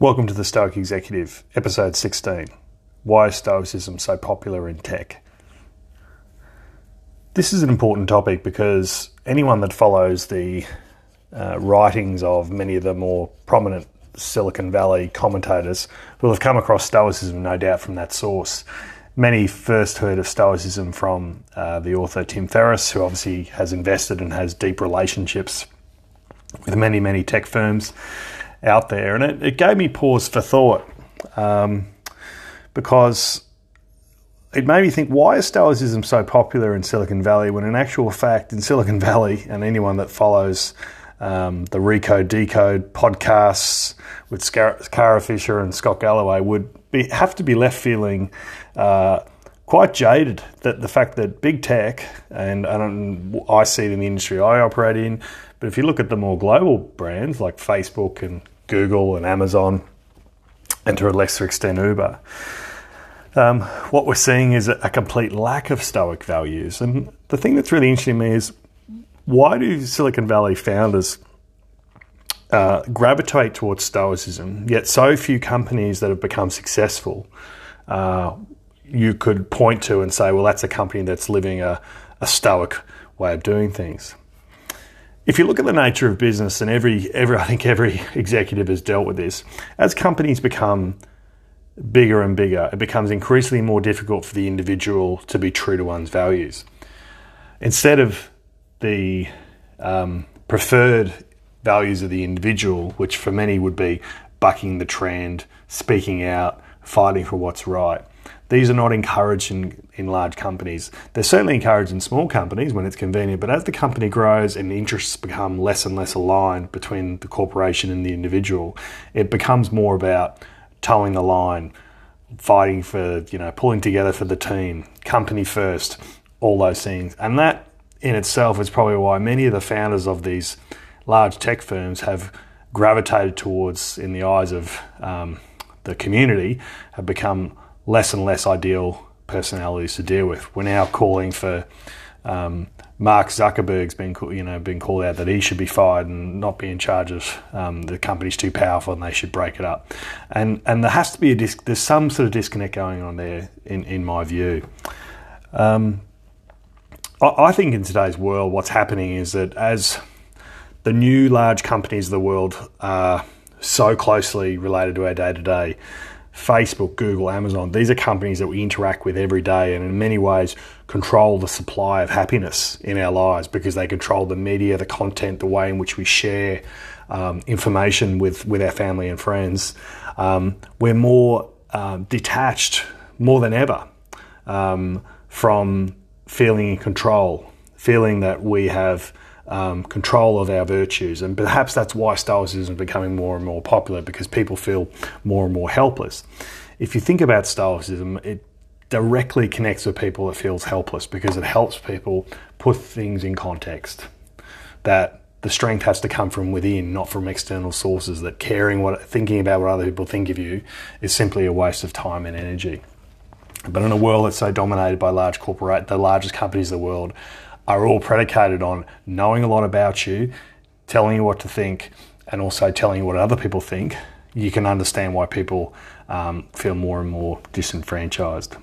Welcome to the Stoic Executive, episode 16. Why is Stoicism so popular in tech? This is an important topic because anyone that follows the uh, writings of many of the more prominent Silicon Valley commentators will have come across Stoicism, no doubt, from that source. Many first heard of Stoicism from uh, the author Tim Ferriss, who obviously has invested and has deep relationships with many, many tech firms out there. And it, it gave me pause for thought um, because it made me think why is Stoicism so popular in Silicon Valley when, in actual fact, in Silicon Valley, and anyone that follows um, the Recode Decode podcasts with Kara Swisher and Scott Galloway would be, have to be left feeling uh, quite jaded that the fact that big tech, and, and I see it in the industry I operate in, but if you look at the more global brands like Facebook and Google and Amazon, and to a lesser extent Uber, um, what we're seeing is a, complete lack of Stoic values. And the thing that's really interesting to me is why do Silicon Valley founders uh, gravitate towards Stoicism, yet so few companies that have become successful uh, you could point to and say, well, that's a company that's living a, a Stoic way of doing things if you look at the nature of business, and every, every I think every executive has dealt with this, as companies become bigger and bigger, it becomes increasingly more difficult for the individual to be true to one's values. Instead of the um, preferred values of the individual, which for many would be bucking the trend, speaking out, fighting for what's right, these are not encouraged in, in large companies. They're certainly encouraged in small companies when it's convenient, but as the company grows and interests become less and less aligned between the corporation and the individual, it becomes more about towing the line, fighting for, you know, pulling together for the team, company first, all those things. And that in itself is probably why many of the founders of these large tech firms have gravitated towards, in the eyes of um, the community, have become less and less ideal personalities to deal with. We're now calling for um, Mark Zuckerberg's been you know been called out that he should be fired and not be in charge of um, the company's too powerful and they should break it up. And and there has to be a dis- there's some sort of disconnect going on there in in my view. Um, I, I think in today's world, what's happening is that as the new large companies of the world are so closely related to our day to day, Facebook, Google, Amazon, these are companies that we interact with every day and in many ways control the supply of happiness in our lives because they control the media, the content, the way in which we share um, information with, with our family and friends. Um, we're more um, detached more than ever um, from feeling in control, feeling that we have um, control of our virtues. And perhaps that's why Stoicism is becoming more and more popular because people feel more and more helpless. If you think about Stoicism, it directly connects with people that feels helpless because it helps people put things in context. That the strength has to come from within, not from external sources. That caring what, thinking about what other people think of you, is simply a waste of time and energy. But in a world that's so dominated by large corporate, the largest companies in the world, are all predicated on knowing a lot about you, telling you what to think, and also telling you what other people think, you can understand why people um, feel more and more disenfranchised.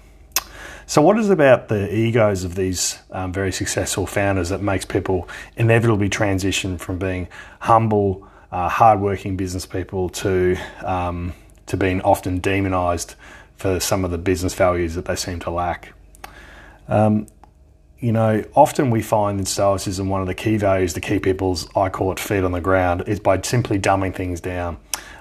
So, what is about the egos of these um, very successful founders that makes people inevitably transition from being humble, uh, hardworking business people to um, to being often demonized for some of the business values that they seem to lack? Um, you know, often we find in Stoicism one of the key values to keep people's, I call it feet on the ground, is by simply dumbing things down.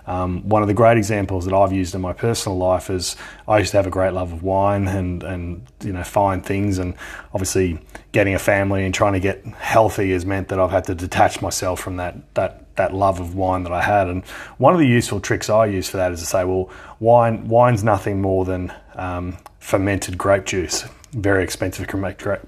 Um, one of the great examples that I've used in my personal life is I used to have a great love of wine and, and you know fine things, and obviously getting a family and trying to get healthy has meant that I've had to detach myself from that that that love of wine that I had. And one of the useful tricks I use for that is to say, well, wine wine's nothing more than um, fermented grape juice very expensive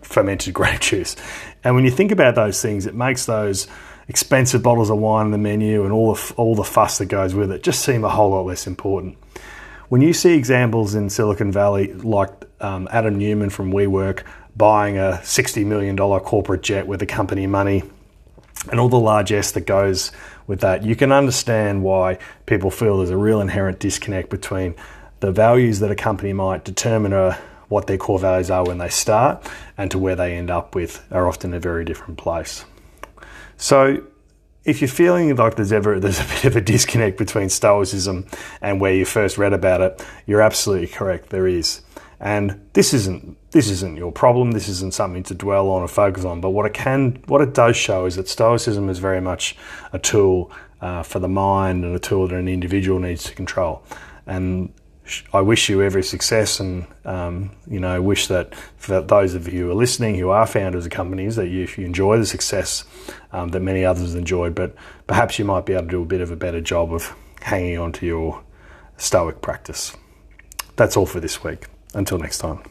fermented grape juice. And when you think about those things, it makes those expensive bottles of wine on the menu and all the, all the fuss that goes with it just seem a whole lot less important. When you see examples in Silicon Valley like um, Adam Neumann from WeWork buying a $60 million corporate jet with the company money and all the largesse that goes with that, you can understand why people feel there's a real inherent disconnect between the values that a company might determine are what their core values are when they start and to where they end up with are often a very different place. So if you're feeling like there's ever there's a bit of a disconnect between Stoicism and where you first read about it, you're absolutely correct. There is, and this isn't this isn't your problem. This isn't something to dwell on or focus on. But what it can, what it does show is that Stoicism is very much a tool uh, for the mind and a tool that an individual needs to control. And I wish you every success, and um, you know, wish that for those of you who are listening, who are founders of companies, that you, you enjoy the success um, that many others enjoyed, but perhaps you might be able to do a bit of a better job of hanging on to your stoic practice. That's all for this week. Until next time.